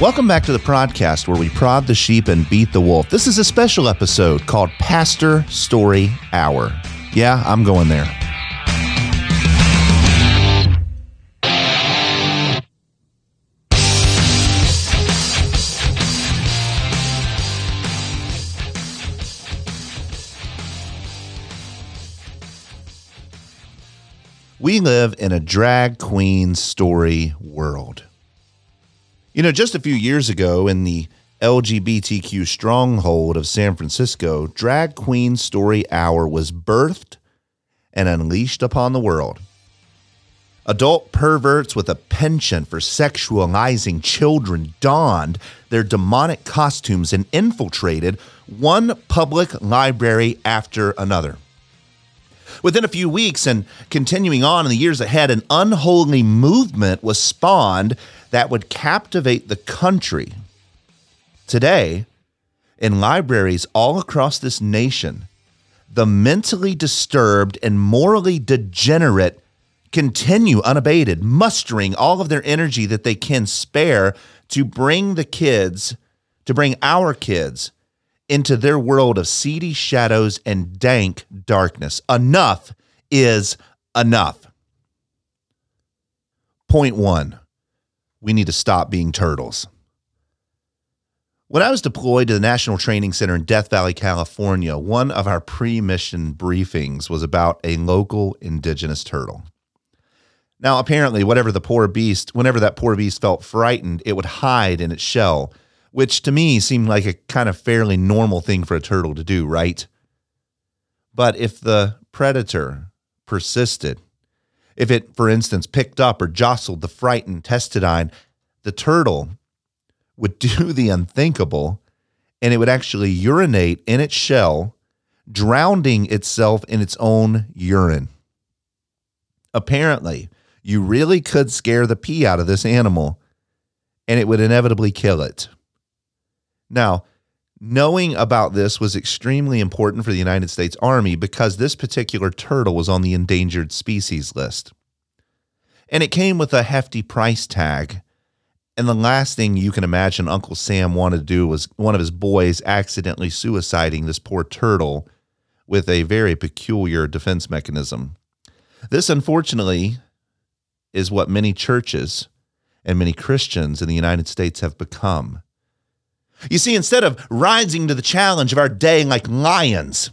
Welcome back to the podcast where we prod the sheep and beat the wolf. This is a special episode called Pastor Story Hour. Yeah, I'm going there. We live in a drag queen story world. You know, just a few years ago in the LGBTQ stronghold of San Francisco, Drag Queen Story Hour was birthed and unleashed upon the world. Adult perverts with a penchant for sexualizing children donned their demonic costumes and infiltrated one public library after another. Within a few weeks and continuing on in the years ahead, an unholy movement was spawned that would captivate the country. Today, in libraries all across this nation, the mentally disturbed and morally degenerate continue unabated, mustering all of their energy that they can spare to bring the kids, to bring our kids into their world of seedy shadows and dank darkness. Enough is enough. Point one we need to stop being turtles. When I was deployed to the National Training Center in Death Valley, California, one of our pre mission briefings was about a local indigenous turtle. Now, apparently, whatever the poor beast, whenever that poor beast felt frightened, it would hide in its shell which to me seemed like a kind of fairly normal thing for a turtle to do, right? But if the predator persisted, if it, for instance, picked up or jostled the frightened testudine, the turtle would do the unthinkable and it would actually urinate in its shell, drowning itself in its own urine. Apparently, you really could scare the pee out of this animal and it would inevitably kill it. Now, knowing about this was extremely important for the United States Army because this particular turtle was on the endangered species list. And it came with a hefty price tag. And the last thing you can imagine Uncle Sam wanted to do was one of his boys accidentally suiciding this poor turtle with a very peculiar defense mechanism. This, unfortunately, is what many churches and many Christians in the United States have become. You see, instead of rising to the challenge of our day like lions,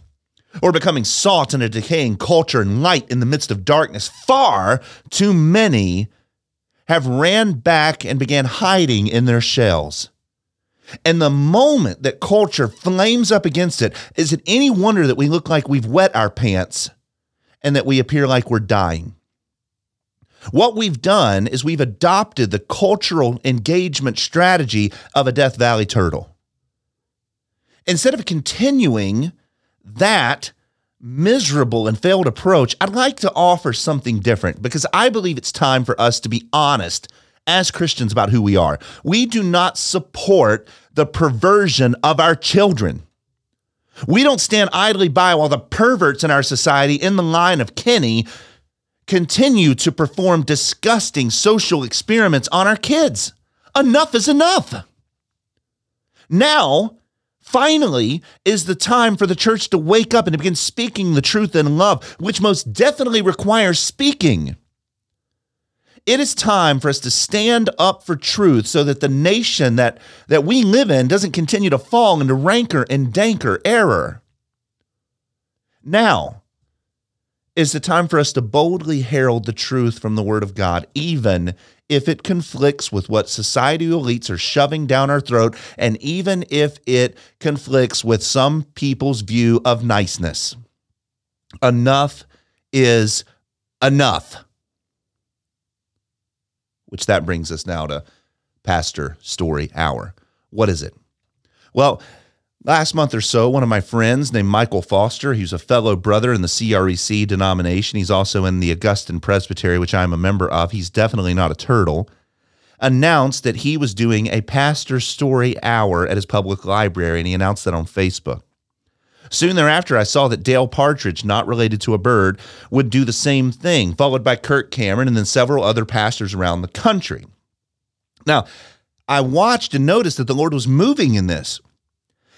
or becoming salt in a decaying culture and light in the midst of darkness, far too many have ran back and began hiding in their shells. And the moment that culture flames up against it, is it any wonder that we look like we've wet our pants and that we appear like we're dying? What we've done is we've adopted the cultural engagement strategy of a Death Valley turtle. Instead of continuing that miserable and failed approach, I'd like to offer something different because I believe it's time for us to be honest as Christians about who we are. We do not support the perversion of our children. We don't stand idly by while the perverts in our society, in the line of Kinsey, continue to perform disgusting social experiments on our kids. Enough is enough. Now, finally, is the time for the church to wake up and to begin speaking the truth in love, which most definitely requires speaking. It is time for us to stand up for truth so that the nation that, that we live in doesn't continue to fall into rancor and danker error. Now, is the time for us to boldly herald the truth from the Word of God, even if it conflicts with what society elites are shoving down our throat, and even if it conflicts with some people's view of niceness. Enough is enough. Which that brings us now to Pastor Story Hour. What is it? Well, Last month or so, one of my friends named Michael Foster, he's a fellow brother in the CREC denomination. He's also in the Augustine Presbytery, which I'm a member of. He's definitely not a turtle. Announced that he was doing a pastor story hour at his public library, and he announced that on Facebook. Soon thereafter, I saw that Dale Partridge, not related to a bird, would do the same thing, followed by Kirk Cameron and then several other pastors around the country. Now, I watched and noticed that the Lord was moving in this.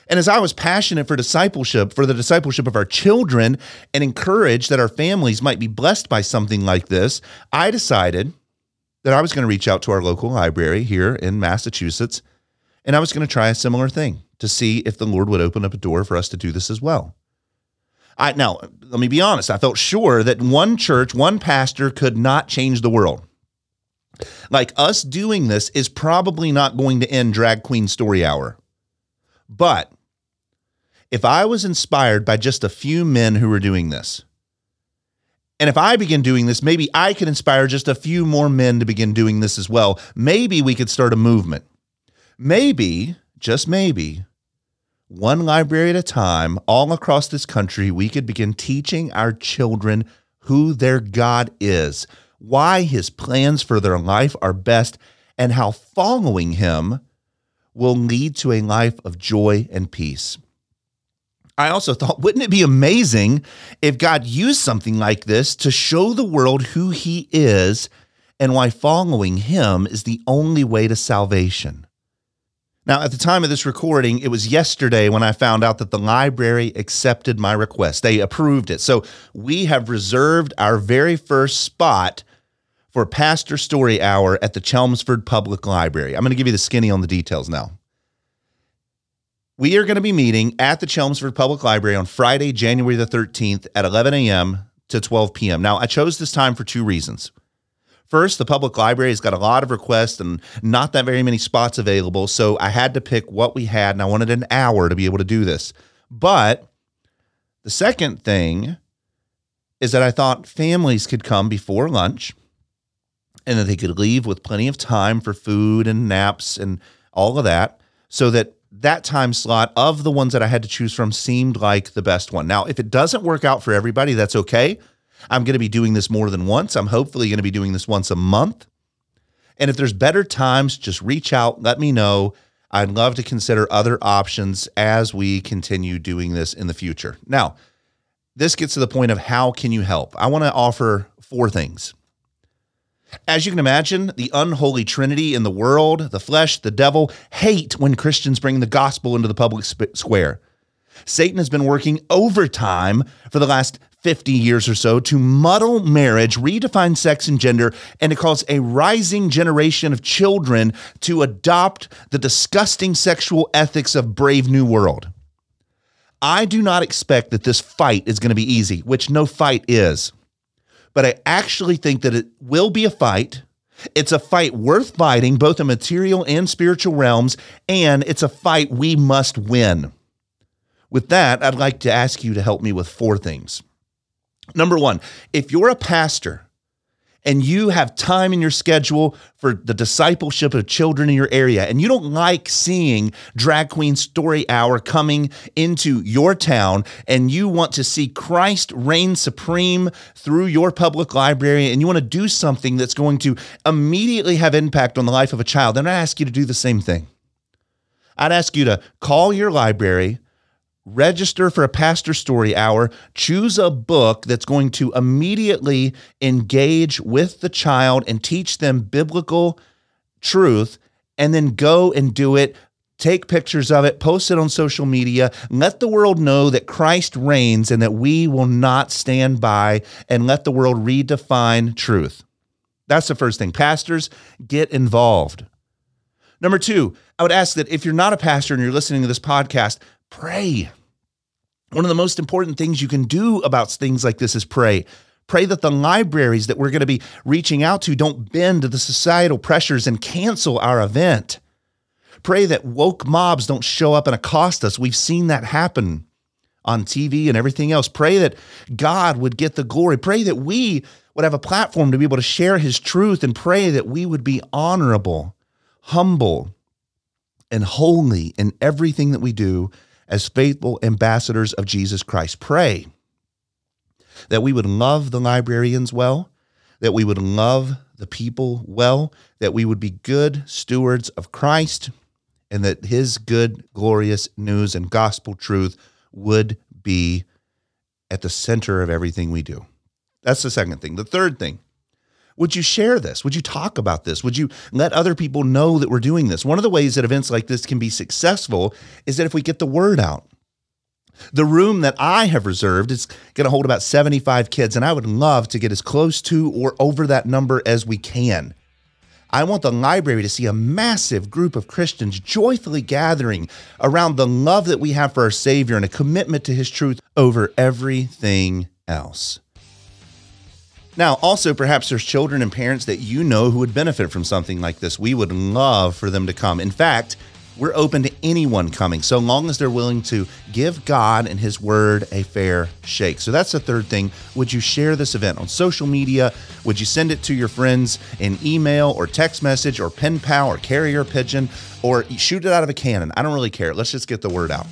And as I was passionate for discipleship, for the discipleship of our children, and encouraged that our families might be blessed by something like this, I decided that I was going to reach out to our local library here in Massachusetts and I was going to try a similar thing to see if the Lord would open up a door for us to do this as well. I now let me be honest, I felt sure that one church, one pastor could not change the world. Like us doing this is probably not going to end drag queen story hour. But if I was inspired by just a few men who were doing this, and if I begin doing this, maybe I could inspire just a few more men to begin doing this as well. Maybe we could start a movement. Maybe, just maybe, one library at a time, all across this country, we could begin teaching our children who their God is, why his plans for their life are best, and how following him will lead to a life of joy and peace. I also thought, wouldn't it be amazing if God used something like this to show the world who he is and why following him is the only way to salvation? Now, at the time of this recording, it was yesterday when I found out that the library accepted my request. They approved it. So we have reserved our very first spot for Pastor Story Hour at the Chelmsford Public Library. I'm going to give you the skinny on the details now. We are going to be meeting at the Chelmsford Public Library on Friday, January the 13th at 11 a.m. to 12 p.m. Now, I chose this time for two reasons. First, the public library has got a lot of requests and not that very many spots available. So I had to pick what we had, and I wanted an hour to be able to do this. But the second thing is that I thought families could come before lunch and that they could leave with plenty of time for food and naps and all of that so that that time slot of the ones that I had to choose from seemed like the best one. Now, if it doesn't work out for everybody, that's okay. I'm going to be doing this more than once. I'm hopefully going to be doing this once a month. And if there's better times, just reach out, let me know. I'd love to consider other options as we continue doing this in the future. Now, this gets to the point of how can you help? I want to offer four things. As you can imagine, the unholy trinity in the world, the flesh, the devil, hate when Christians bring the gospel into the public square. Satan has been working overtime for the last 50 years or so to muddle marriage, redefine sex and gender, and to cause a rising generation of children to adopt the disgusting sexual ethics of Brave New World. I do not expect that this fight is going to be easy, which no fight is. But I actually think that it will be a fight. It's a fight worth fighting, both in material and spiritual realms, and it's a fight we must win. With that, I'd like to ask you to help me with four things. Number one, if you're a pastor and you have time in your schedule for the discipleship of children in your area, and you don't like seeing Drag Queen Story Hour coming into your town, and you want to see Christ reign supreme through your public library, and you want to do something that's going to immediately have impact on the life of a child, then I ask you to do the same thing. I'd ask you to call your library register for a pastor story hour, choose a book that's going to immediately engage with the child and teach them biblical truth, and then go and do it. Take pictures of it, post it on social media, let the world know that Christ reigns and that we will not stand by, and let the world redefine truth. That's the first thing. Pastors, get involved. Number two, I would ask that if you're not a pastor and you're listening to this podcast, pray. One of the most important things you can do about things like this is pray. Pray that the libraries that we're going to be reaching out to don't bend to the societal pressures and cancel our event. Pray that woke mobs don't show up and accost us. We've seen that happen on TV and everything else. Pray that God would get the glory. Pray that we would have a platform to be able to share his truth and pray that we would be honorable, humble, and holy in everything that we do as faithful ambassadors of Jesus Christ. Pray that we would love the librarians well, that we would love the people well, that we would be good stewards of Christ, and that his good, glorious news and gospel truth would be at the center of everything we do. That's the second thing. The third thing, Would you share this? Would you talk about this? Would you let other people know that we're doing this? One of the ways that events like this can be successful is that if we get the word out. The room that I have reserved is going to hold about 75 kids, and I would love to get as close to or over that number as we can. I want the library to see a massive group of Christians joyfully gathering around the love that we have for our Savior and a commitment to His truth over everything else. Now, also, perhaps there's children and parents that you know who would benefit from something like this. We would love for them to come. In fact, we're open to anyone coming so long as they're willing to give God and His Word a fair shake. So that's the third thing. Would you share this event on social media? Would you send it to your friends in email or text message or pen pal or carrier pigeon or shoot it out of a cannon? I don't really care. Let's just get the word out.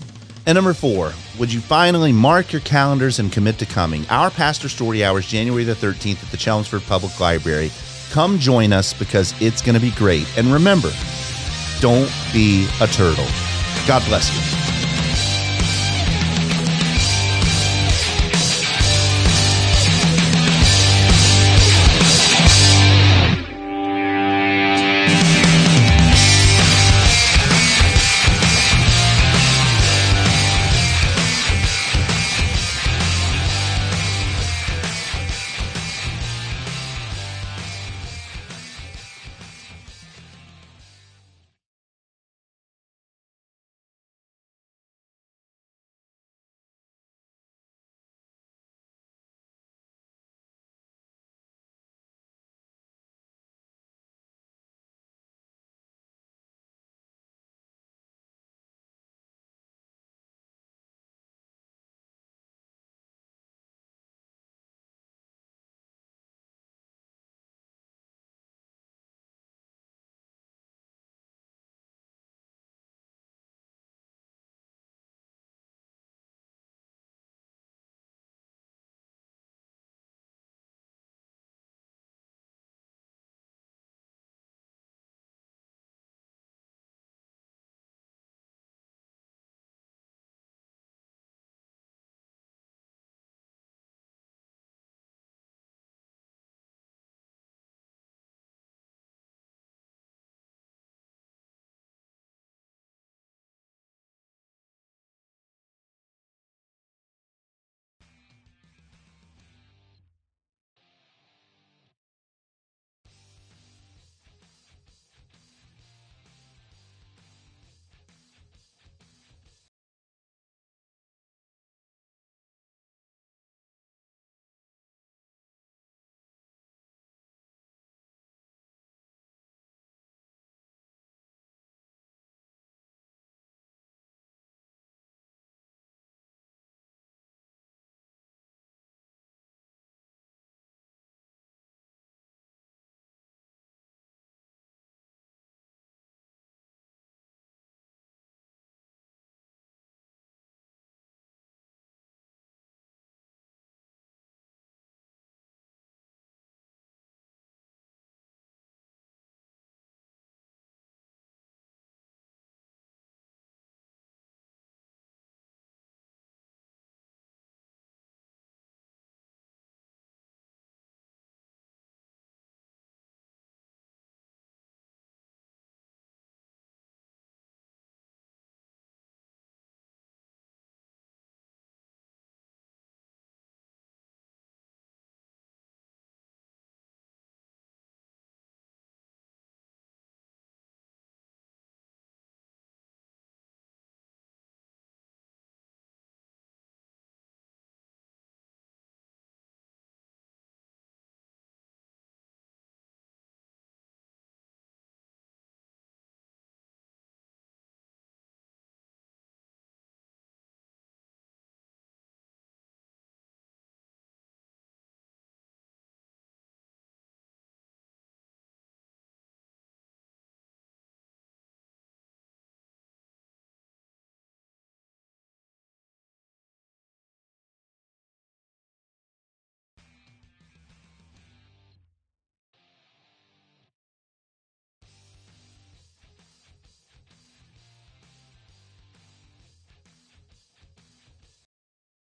And number four, would you finally mark your calendars and commit to coming? Our Pastor Story Hours, January the 13th at the Chelmsford Public Library. Come join us because it's going to be great. And remember, don't be a turtle. God bless you.